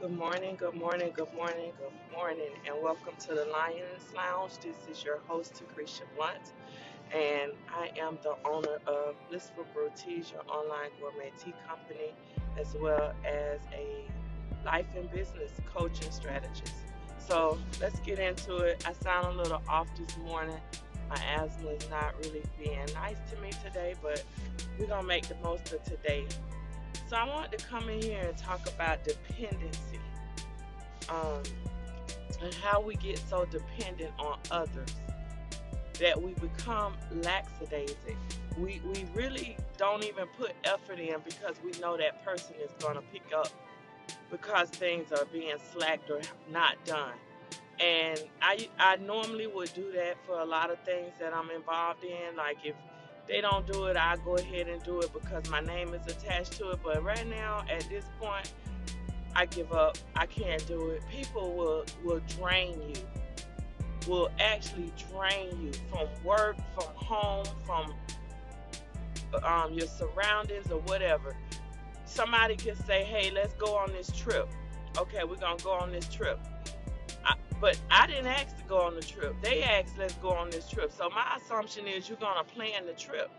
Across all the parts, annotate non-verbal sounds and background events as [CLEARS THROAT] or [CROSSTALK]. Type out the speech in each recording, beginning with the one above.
Good morning, good morning, good morning, good morning, and welcome to the Lions Lounge. This is your host, Lucretia Blunt, and I am the owner of Blissful Brew your online gourmet tea company, as well as a life and business coaching strategist. So let's get into it. I sound a little off this morning. My asthma is not really being nice to me today, but we're going to make the most of today. So I want to come in here and talk about dependency um, and how we get so dependent on others that we become lackadaisic. We, we really don't even put effort in because we know that person is going to pick up because things are being slacked or not done. And I, I normally would do that for a lot of things that I'm involved in. Like if they don't do it, I go ahead and do it because my name is attached to it. But right now, at this point, I give up. I can't do it. People will will drain you. Will actually drain you from work, from home, from um, your surroundings or whatever. Somebody can say, "Hey, let's go on this trip." Okay, we're gonna go on this trip. But I didn't ask to go on the trip. They asked, "Let's go on this trip." So my assumption is you're gonna plan the trip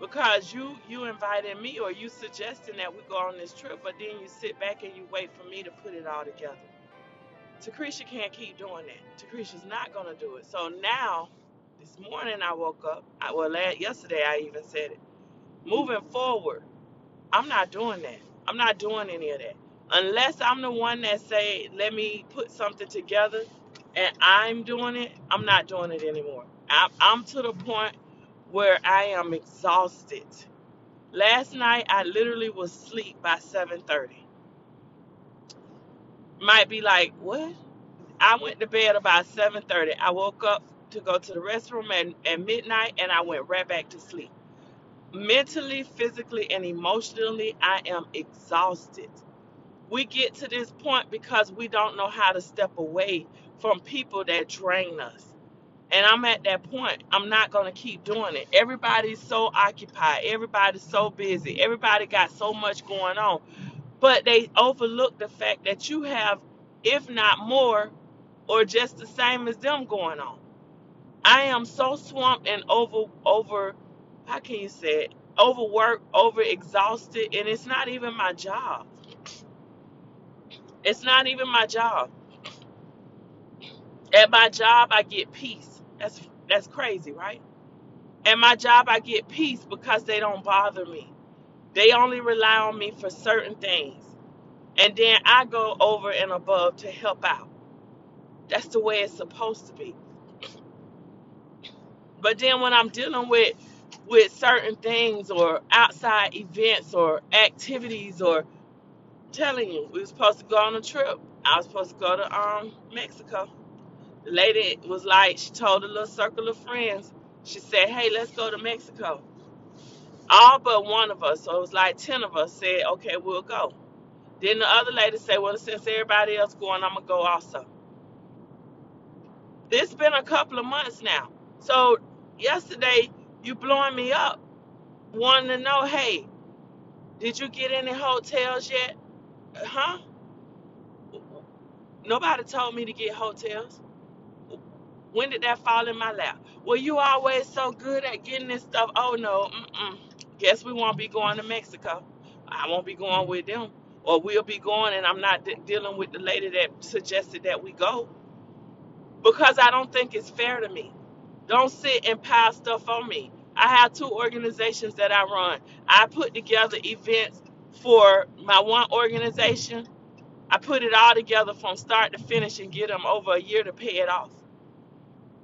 because you you invited me or you suggesting that we go on this trip, but then you sit back and you wait for me to put it all together. Takrisha can't keep doing that. Takrisha's not gonna do it. So now, this morning I woke up. I, well, last, yesterday I even said it. Moving forward, I'm not doing that. I'm not doing any of that unless I'm the one that say, "Let me put something together," and I'm doing it. I'm not doing it anymore. I'm, to the point where I am exhausted. Last night I literally was asleep by 7:30. Might be like, what? I went to bed about 7:30. I woke up to go to the restroom at, at midnight and I went right back to sleep. Mentally, physically, and emotionally, I am exhausted. We get to this point because we don't know how to step away from people that drain us. And I'm at that point. I'm not going to keep doing it. Everybody's so occupied. Everybody's so busy. Everybody got so much going on. But they overlook the fact that you have, if not more, or just the same as them going on. I am so swamped and over over how can you say it? Overworked, over exhausted, and it's not even my job. It's not even my job. At my job I get peace. That's that's crazy, right? At my job I get peace because they don't bother me. They only rely on me for certain things. And then I go over and above to help out. That's the way it's supposed to be. But then when I'm dealing with with certain things or outside events or activities or telling you we were supposed to go on a trip. I was supposed to go to um Mexico. The lady was like, she told a little circle of friends. She said, "Hey, let's go to Mexico." All but one of us, so it was like ten of us, said, "Okay, we'll go." Then the other lady said, "Well, since everybody else going, I'm gonna go also." It's been a couple of months now. So yesterday, you blowing me up, wanting to know, "Hey, did you get any hotels yet?" Huh? Nobody told me to get hotels. When did that fall in my lap? Well, you always so good at getting this stuff. Oh no, mm-mm. Guess we won't be going to Mexico. I won't be going with them, or we'll be going, and I'm not de- dealing with the lady that suggested that we go because I don't think it's fair to me. Don't sit and pile stuff on me. I have two organizations that I run. I put together events for my one organization. I put it all together from start to finish and get them over a year to pay it off.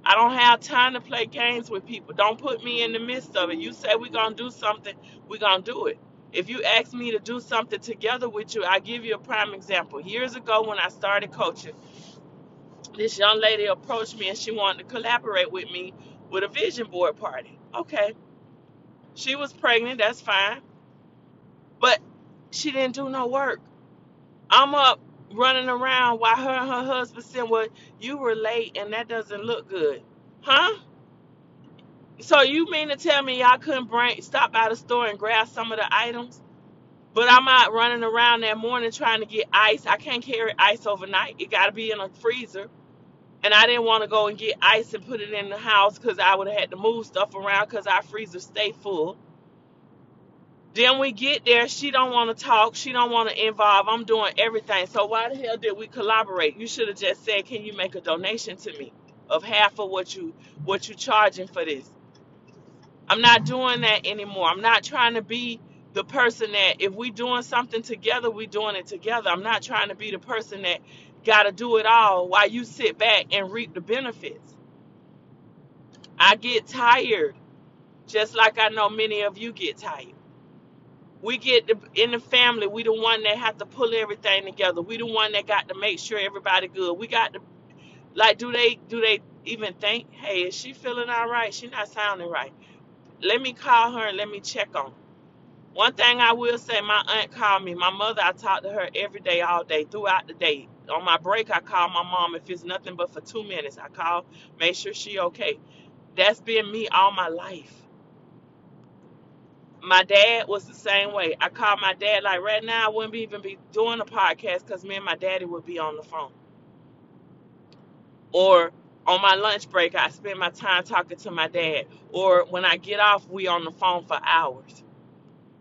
I don't have time to play games with people. Don't put me in the midst of it. You say we're going to do something, we're going to do it. If you ask me to do something together with you, I give you a prime example. Years ago, when I started coaching, this young lady approached me and she wanted to collaborate with me with a vision board party. Okay, she was pregnant, that's fine, but she didn't do no work. I'm up running around while her and her husband saying, Well, you were late and that doesn't look good. Huh? So you mean to tell me y'all couldn't bring stop by the store and grab some of the items? But I'm out running around that morning trying to get ice. I can't carry ice overnight. It got to be in a freezer. And I didn't want to go and get ice and put it in the house because I would have had to move stuff around because our freezer stay full. Then we get there, she don't want to talk, she don't want to involve. I'm doing everything. So why the hell did we collaborate? You should have just said, "Can you make a donation to me of half of what you what you charging for this?" I'm not doing that anymore. I'm not trying to be the person that if we doing something together, we doing it together. I'm not trying to be the person that got to do it all while you sit back and reap the benefits. I get tired, just like I know many of you get tired. We get in the family, we the one that have to pull everything together. We the one that got to make sure everybody good. We got to like do they do they even think, hey, is she feeling all right? She not sounding right. Let me call her and let me check on. One thing I will say, my aunt called me. My mother, I talk to her every day, all day, throughout the day. On my break, I call my mom if it's nothing but for two minutes. I call, make sure she okay. That's been me all my life. My dad was the same way. I called my dad like right now. I wouldn't even be doing a podcast because me and my daddy would be on the phone. Or on my lunch break, I spend my time talking to my dad. Or when I get off, we on the phone for hours.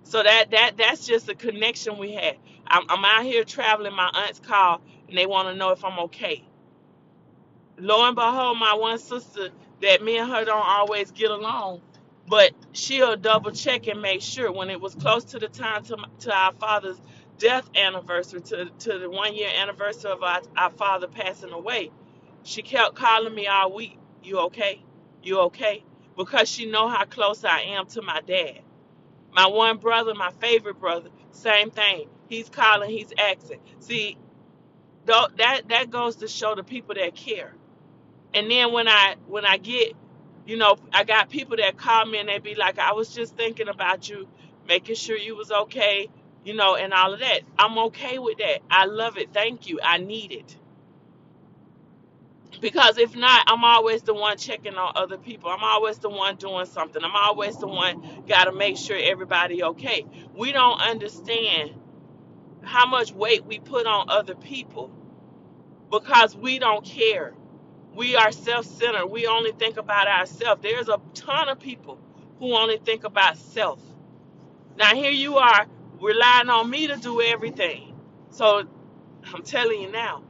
So that that that's just a connection we had. I'm, I'm out here traveling. My aunts call and they want to know if I'm okay. Lo and behold, my one sister that me and her don't always get along, but she'll double check and make sure when it was close to the time to to our father's death anniversary, to to the one year anniversary of our, our father passing away. She kept calling me all week. You okay? You okay? Because she know how close I am to my dad. My one brother, my favorite brother, same thing. He's calling, he's asking. See, that that goes to show the people that care. And then when I when I get, you know, I got people that call me and they be like, I was just thinking about you, making sure you was okay, you know, and all of that. I'm okay with that. I love it. Thank you. I need it. Because if not, I'm always the one checking on other people. I'm always the one doing something. I'm always the one got to make sure everybody okay. We don't understand how much weight we put on other people because we don't care. We are self-centered. We only think about ourselves. There's a ton of people who only think about self. Now here you are relying on me to do everything. So I'm telling you now,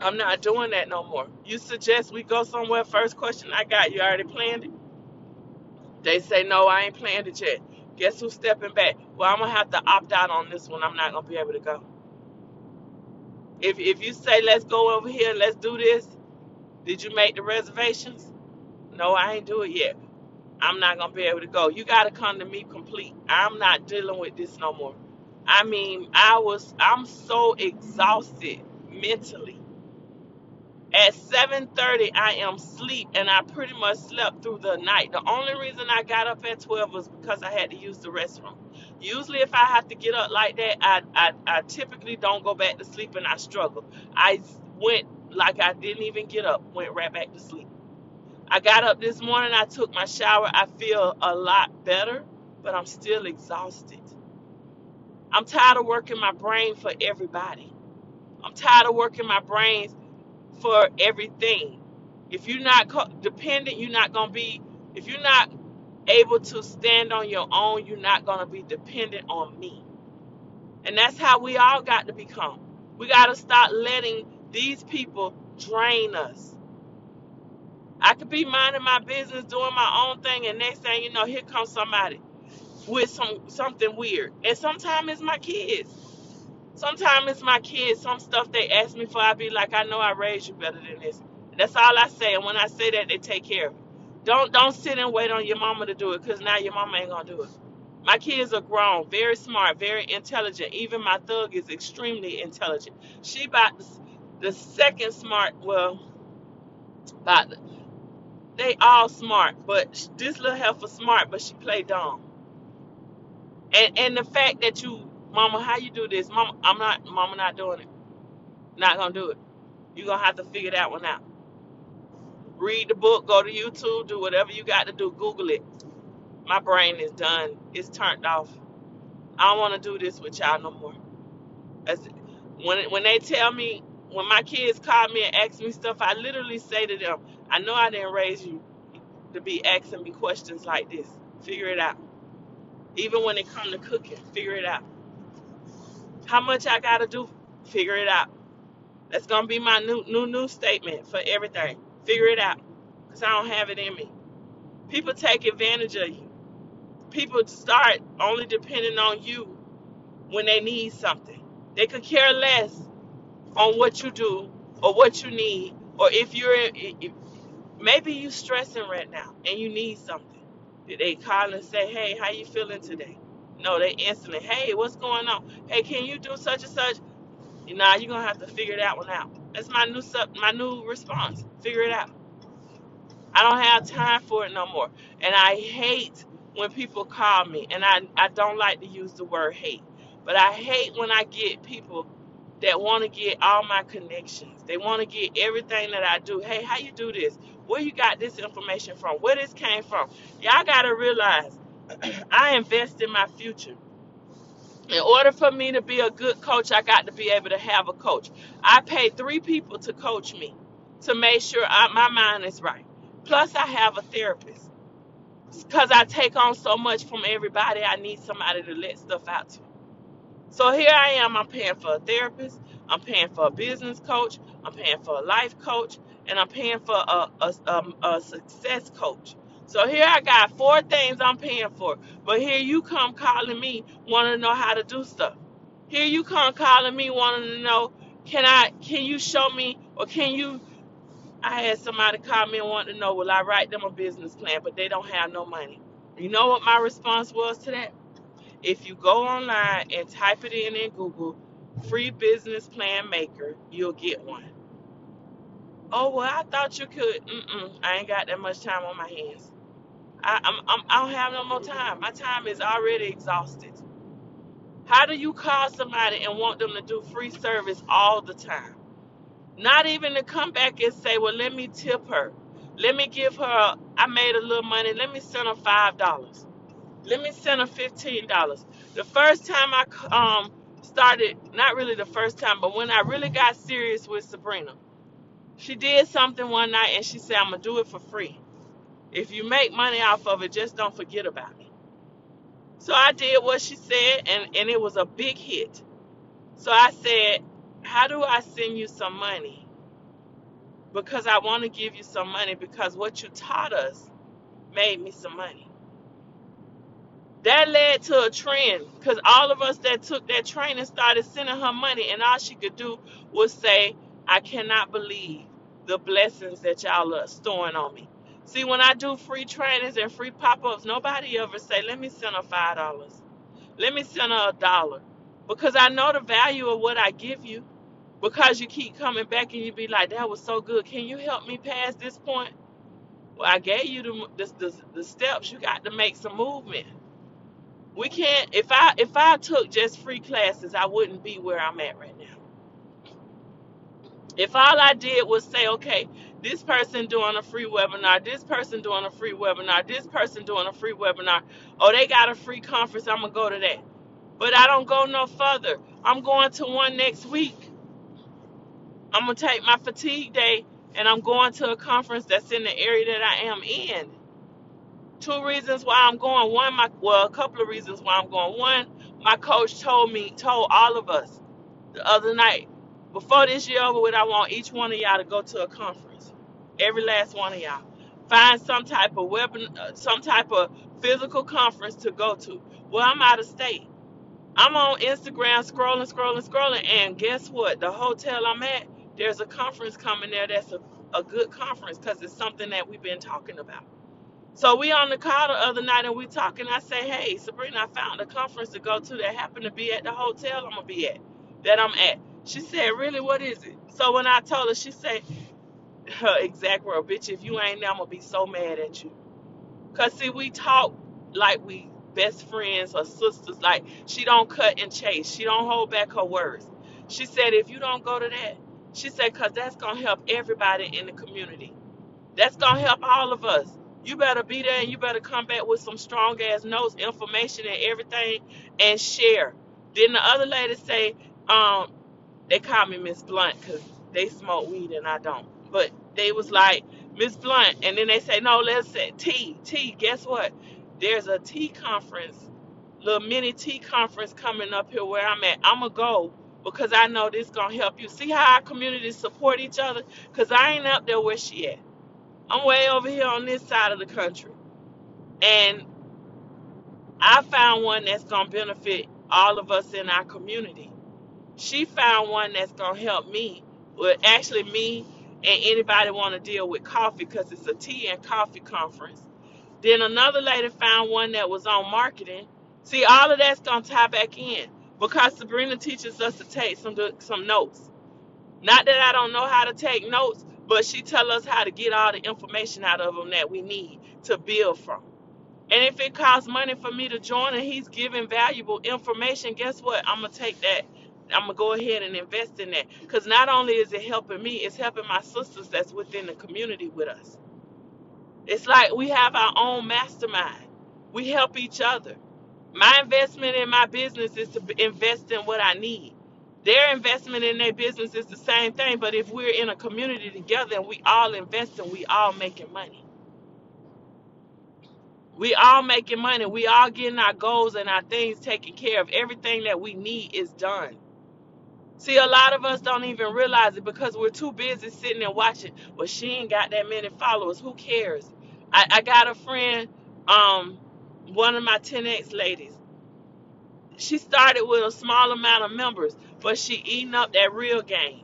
I'm not doing that no more. You suggest we go somewhere. First question I got, you already planned it? They say no, I ain't planned it yet. Guess who's stepping back? Well, I'm gonna have to opt out on this one. I'm not gonna be able to go. If if you say let's go over here, let's do this. Did you make the reservations? No, I ain't do it yet. I'm not gonna be able to go. You gotta come to me complete. I'm not dealing with this no more. I mean, I was I'm so exhausted mentally. At 7:30, I am asleep, and I pretty much slept through the night. The only reason I got up at 12 was because I had to use the restroom. Usually, if I have to get up like that, I I, I typically don't go back to sleep, and I struggle. I went like I didn't even get up, went right back to sleep. I got up this morning, I took my shower. I feel a lot better, but I'm still exhausted. I'm tired of working my brain for everybody. I'm tired of working my brains for everything. If you're not co- dependent, you're not going to be, if you're not able to stand on your own, you're not going to be dependent on me. And that's how we all got to become. We got to stop letting these people drain us. I could be minding my business, doing my own thing, and next thing you know, here comes somebody with some something weird. And sometimes it's my kids. Sometimes it's my kids. Some stuff they ask me for, I be like, I know I raised you better than this. That's all I say. And when I say that, they take care of it. Don't don't sit and wait on your mama to do it, cause now your mama ain't gonna do it. My kids are grown, very smart, very intelligent. Even my thug is extremely intelligent. She about the, the second smart. Well, about the, they all smart, but this little heifer smart, but she play dumb. And and the fact that you, mama, how you do this, mama? I'm not, mama, not doing it. Not gonna do it. You're gonna have to figure that one out. Read the book, go to YouTube, do whatever you got to do. Google it. My brain is done. It's turned off. I don't want to do this with y'all no more. As, when when they tell me when my kids call me and ask me stuff, I literally say to them, I know I didn't raise you to be asking me questions like this. Figure it out. Even when it come to cooking, figure it out. How much I gotta do? Figure it out. That's gonna be my new new new statement for everything. Figure it out, cause I don't have it in me. People take advantage of you. People start only depending on you when they need something. They could care less on what you do or what you need, or if you're if, maybe you stressing right now and you need something. They call and say, "Hey, how you feeling today?" No, they instantly, "Hey, what's going on? Hey, can you do such and such?" Nah, you're gonna have to figure that one out. That's my new sub, my new response. Figure it out. I don't have time for it no more. And I hate when people call me, and I, I don't like to use the word hate, but I hate when I get people that want to get all my connections. They want to get everything that I do. Hey, how you do this? Where you got this information from? Where this came from? Y'all gotta realize I invest in my future. In order for me to be a good coach, I got to be able to have a coach. I pay three people to coach me to make sure I, my mind is right. Plus, I have a therapist because I take on so much from everybody. I need somebody to let stuff out to. So here I am. I'm paying for a therapist. I'm paying for a business coach. I'm paying for a life coach, and I'm paying for a a, um, a success coach. So here I got four things I'm paying for. But here you come calling me wanting to know how to do stuff. Here you come calling me wanting to know can I can you show me or can you I had somebody call me and to know will I write them a business plan, but they don't have no money. You know what my response was to that? If you go online and type it in in Google, free business plan maker, you'll get one. Oh well, I thought you could. Mm-mm, I ain't got that much time on my hands. I, I'm, I'm I don't have no more time. My time is already exhausted. How do you call somebody and want them to do free service all the time? Not even to come back and say, well, let me tip her. Let me give her, I made a little money. Let me send her $5. Let me send her $15. The first time I um, started, not really the first time, but when I really got serious with Sabrina, she did something one night and she said, I'm going to do it for free. If you make money off of it, just don't forget about me. So I did what she said, and, and it was a big hit. So I said, How do I send you some money? Because I want to give you some money because what you taught us made me some money. That led to a trend because all of us that took that training started sending her money, and all she could do was say, I cannot believe the blessings that y'all are storing on me. See, when I do free trainings and free pop ups, nobody ever say, Let me send her $5. Let me send her a dollar. Because I know the value of what I give you. Because you keep coming back and you be like, That was so good. Can you help me past this point? Well, I gave you the, the, the, the steps. You got to make some movement. We can't if I if I took just free classes, I wouldn't be where I'm at right now. If all I did was say, okay, this person doing a free webinar, this person doing a free webinar, this person doing a free webinar, oh, they got a free conference, I'm gonna go to that. But I don't go no further. I'm going to one next week. I'm gonna take my fatigue day and I'm going to a conference that's in the area that I am in. Two reasons why I'm going. One, my well, a couple of reasons why I'm going. One, my coach told me, told all of us the other night, before this year over with, I want each one of y'all to go to a conference. Every last one of y'all. Find some type of weapon, uh, some type of physical conference to go to. Well, I'm out of state. I'm on Instagram scrolling, scrolling, scrolling, and guess what? The hotel I'm at, there's a conference coming there that's a, a good conference because it's something that we've been talking about. So we on the call the other night and we talking. I say, hey, Sabrina, I found a conference to go to that happened to be at the hotel I'm gonna be at, that I'm at. She said, really, what is it? So when I told her, she said, her exact word, bitch, if you ain't I'm gonna be so mad at you. Cause see, we talk like we best friends or sisters. Like she don't cut and chase. She don't hold back her words. She said, if you don't go to that, she said, cause that's gonna help everybody in the community. That's gonna help all of us. You better be there and you better come back with some strong ass notes, information, and everything, and share. Then the other lady say, um, they call me Miss Blunt because they smoke weed and I don't. But they was like Miss Blunt, and then they say, no, let's say T T. Guess what? There's a tea conference, little mini tea conference coming up here where I'm at. I'ma go because I know this gonna help you. See how our communities support each other? Cause I ain't up there where she at. I'm way over here on this side of the country, and I found one that's gonna benefit all of us in our community she found one that's gonna help me. Well, actually, me and anybody want to deal with coffee because it's a tea and coffee conference. Then another lady found one that was on marketing. See, all of that's gonna tie back in because Sabrina teaches us to take some some notes. Not that I don't know how to take notes, but she tell us how to get all the information out of them that we need to build from. And if it costs money for me to join and he's giving valuable information, guess what? I'm gonna take that. I'm gonna go ahead and invest in that. Because not only is it helping me, it's helping my sisters that's within the community with us. It's like we have our own mastermind. We help each other. My investment in my business is to invest in what I need. Their investment in their business is the same thing, but if we're in a community together and we all invest and we all making money. We all making money. We all getting our goals and our things taken care of. Everything that we need is done. See, a lot of us don't even realize it because we're too busy sitting and watching. Well, she ain't got that many followers. Who cares? I, I got a friend, um, one of my 10X ladies. She started with a small amount of members, but she eating up that real game.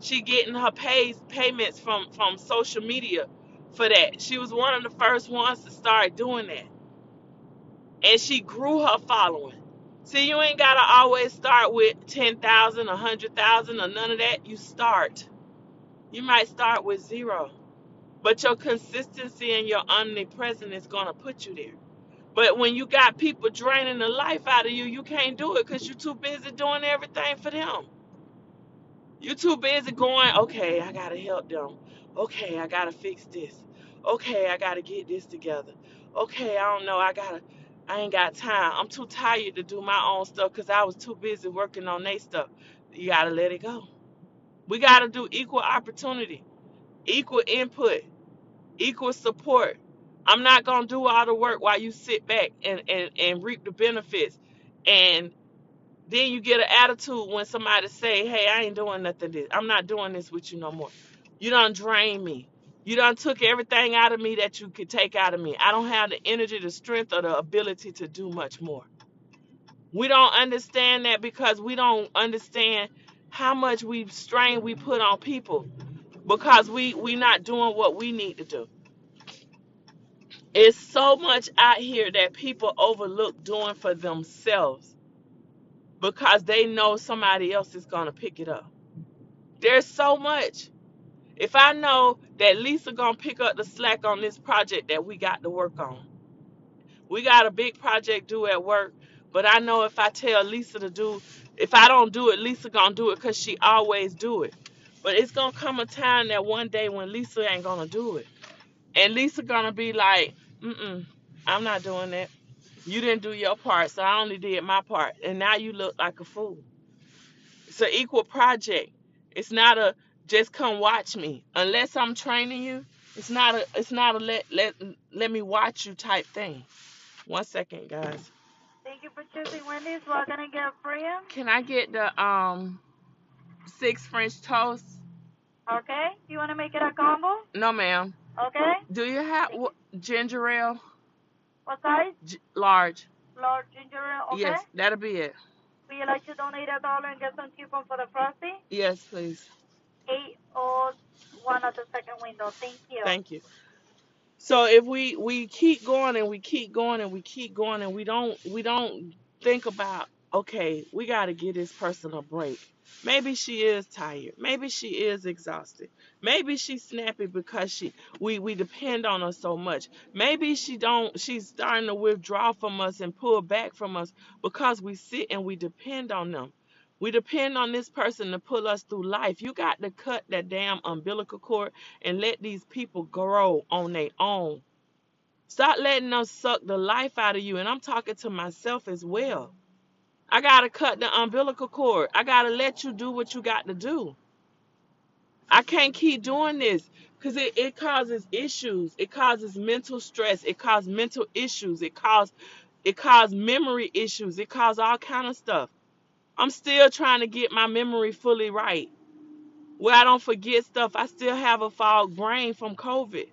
She getting her pays payments from from social media for that. She was one of the first ones to start doing that. and she grew her following. See, you ain't gotta always start with ten thousand, a hundred thousand, or none of that. You start. You might start with zero, but your consistency and your omnipresence is gonna put you there. But when you got people draining the life out of you, you can't do it because you're too busy doing everything for them. You're too busy going, okay, I gotta help them. Okay, I gotta fix this. Okay, I gotta get this together. Okay, I don't know, I gotta, I ain't got time. I'm too tired to do my own stuff because I was too busy working on their stuff. You gotta let it go. We gotta do equal opportunity, equal input, equal support. I'm not gonna do all the work while you sit back and, and, and reap the benefits. And then you get an attitude when somebody say, "Hey, I ain't doing nothing. This. I'm not doing this with you no more. You done drain me. You done took everything out of me that you could take out of me. I don't have the energy, the strength, or the ability to do much more." We don't understand that because we don't understand how much we strain we put on people because we we not doing what we need to do. It's so much out here that people overlook doing for themselves because they know somebody else is gonna pick it up. There's so much. If I know that Lisa gonna pick up the slack on this project that we got to work on, we got a big project due at work. But I know if I tell Lisa to do, if I don't do it, Lisa gonna do it because she always do it. But it's gonna come a time that one day when Lisa ain't gonna do it, and Lisa gonna be like, "Mm-mm, I'm not doing that. You didn't do your part, so I only did my part, and now you look like a fool." It's an equal project. It's not a just come watch me. Unless I'm training you, it's not a it's not a let let let me watch you type thing. One second, guys. Thank you for choosing Wendy's. What can I get for you? Can I get the um six French toasts? Okay. You want to make it a combo? No, ma'am. Okay. Do you have ginger ale? What size? G- large. Large ginger ale. Okay. Yes, that'll be it. Would you like to donate a dollar and get some coupon for the frosty? Yes, please. Eight oh one at the second window. Thank you. Thank you. So if we we keep going and we keep going and we keep going and we don't we don't think about okay we got to give this person a break maybe she is tired maybe she is exhausted maybe she's snappy because she we we depend on her so much maybe she don't she's starting to withdraw from us and pull back from us because we sit and we depend on them we depend on this person to pull us through life you got to cut that damn umbilical cord and let these people grow on their own Stop letting them suck the life out of you. And I'm talking to myself as well. I gotta cut the umbilical cord. I gotta let you do what you got to do. I can't keep doing this because it, it causes issues. It causes mental stress. It causes mental issues. It causes it causes memory issues. It causes all kind of stuff. I'm still trying to get my memory fully right. Where I don't forget stuff. I still have a fog brain from COVID.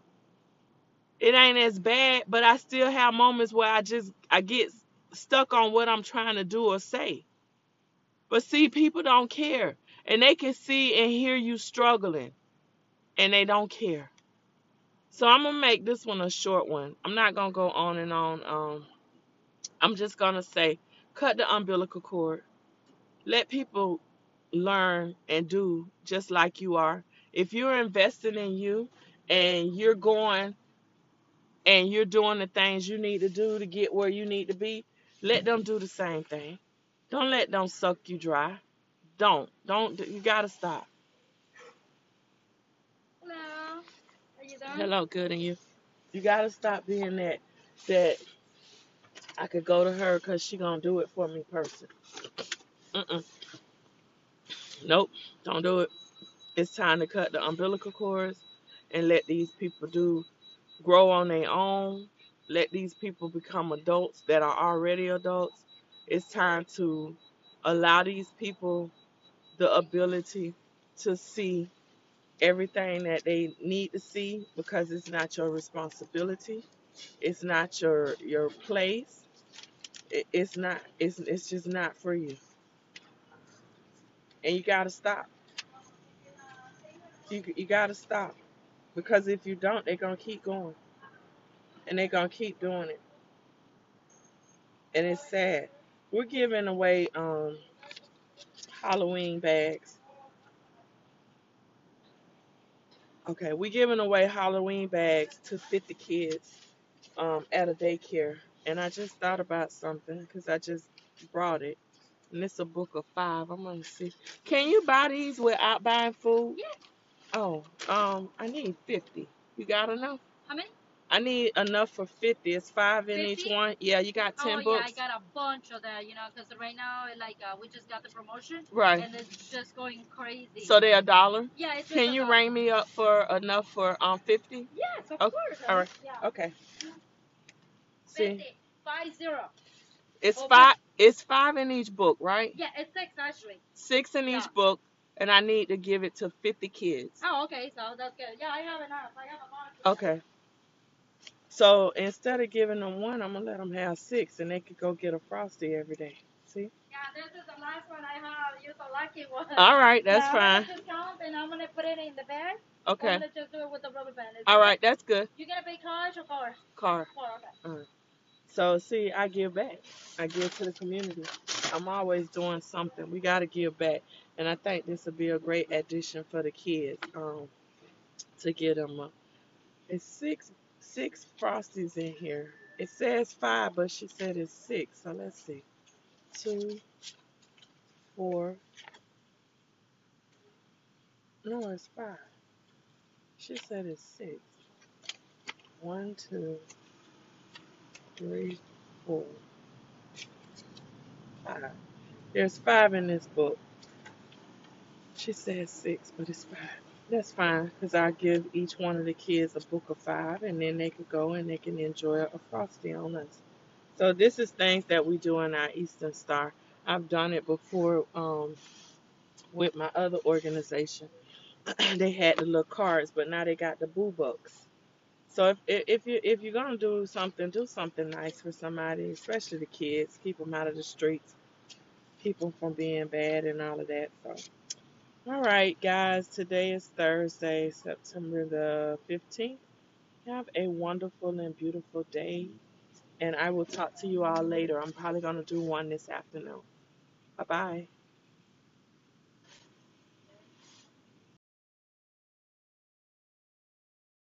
It ain't as bad, but I still have moments where I just I get stuck on what I'm trying to do or say. But see, people don't care. And they can see and hear you struggling. And they don't care. So I'm gonna make this one a short one. I'm not gonna go on and on. Um, I'm just gonna say, cut the umbilical cord. Let people learn and do just like you are. If you're investing in you and you're going and you're doing the things you need to do to get where you need to be, let them do the same thing. Don't let them suck you dry. Don't. Don't. You gotta stop. Hello. Are you done? Hello, good and you. You gotta stop being that that I could go to her because she gonna do it for me person. Mm-mm. Nope. Don't do it. It's time to cut the umbilical cords and let these people do grow on their own. Let these people become adults that are already adults. It's time to allow these people the ability to see everything that they need to see because it's not your responsibility. It's not your your place. It, it's not. It's it's just not for you. And you gotta stop. You you gotta stop because if you don't, they're gonna keep going and they're gonna keep doing it. And it's sad. We're giving away um Halloween bags. Okay, we're giving away Halloween bags to 50 kids um, at a daycare. And I just thought about something because I just brought it. And it's a book of five. I'm gonna see. Can you buy these without buying food? Yeah. Oh, um, I need 50. You got enough? How many? I need enough for 50. It's five in each one. Yeah, you got 10 oh yeah. I got a bunch of that. You know, because right now, like, uh, we just got the promotion, Right. and it's just going crazy. So they're a dollar? yeah, it's Can you ring me up for enough for um 50? Yes, of Okay, course. all right. Yeah. Okay. See, 50, five zero. It's Okay. five. It's five in each book, right? Yeah, it's six actually. Six in each book, and I need to give it to 50 kids. Oh, okay, so that's good. Yeah, I have enough. I have a bunch. Okay. So instead of giving them one, I'm gonna let them have six, and they could go get a frosty every day. See? Yeah, this is the last one I have. You're the lucky one. All right, that's Yeah, I'm fine. gonna just count and I'm gonna put it in the bag. I'm Okay. gonna just do it with the rubber band. Is All it right, that's good. You gonna pay cash or car? Car. Car, okay. So see, I give back. I give to the community. I'm always doing something. We gotta give back, and I think this would be a great addition for the kids. Um, to get them. Uh, it's six six frosties in here. It says five, but she said it's six. So let's see. Two, four. No, it's five. She said it's six. One, two, three, four, five. There's five in this book. She says six, but it's five. That's fine, because I give each one of the kids a book of five, and then they could go and they can enjoy a frosty on us. So this is things that we do in our Eastern Star. I've done it before um, with my other organization. [CLEARS THROAT] they had the little cards, but now they got the boo books. So if if you if you're gonna do something, do something nice for somebody, especially the kids. Keep them out of the streets. Keep them from being bad and all of that. So, all right, guys. Today is Thursday, September the fifteenth. Have a wonderful and beautiful day, and I will talk to you all later. I'm probably gonna do one this afternoon. Bye bye.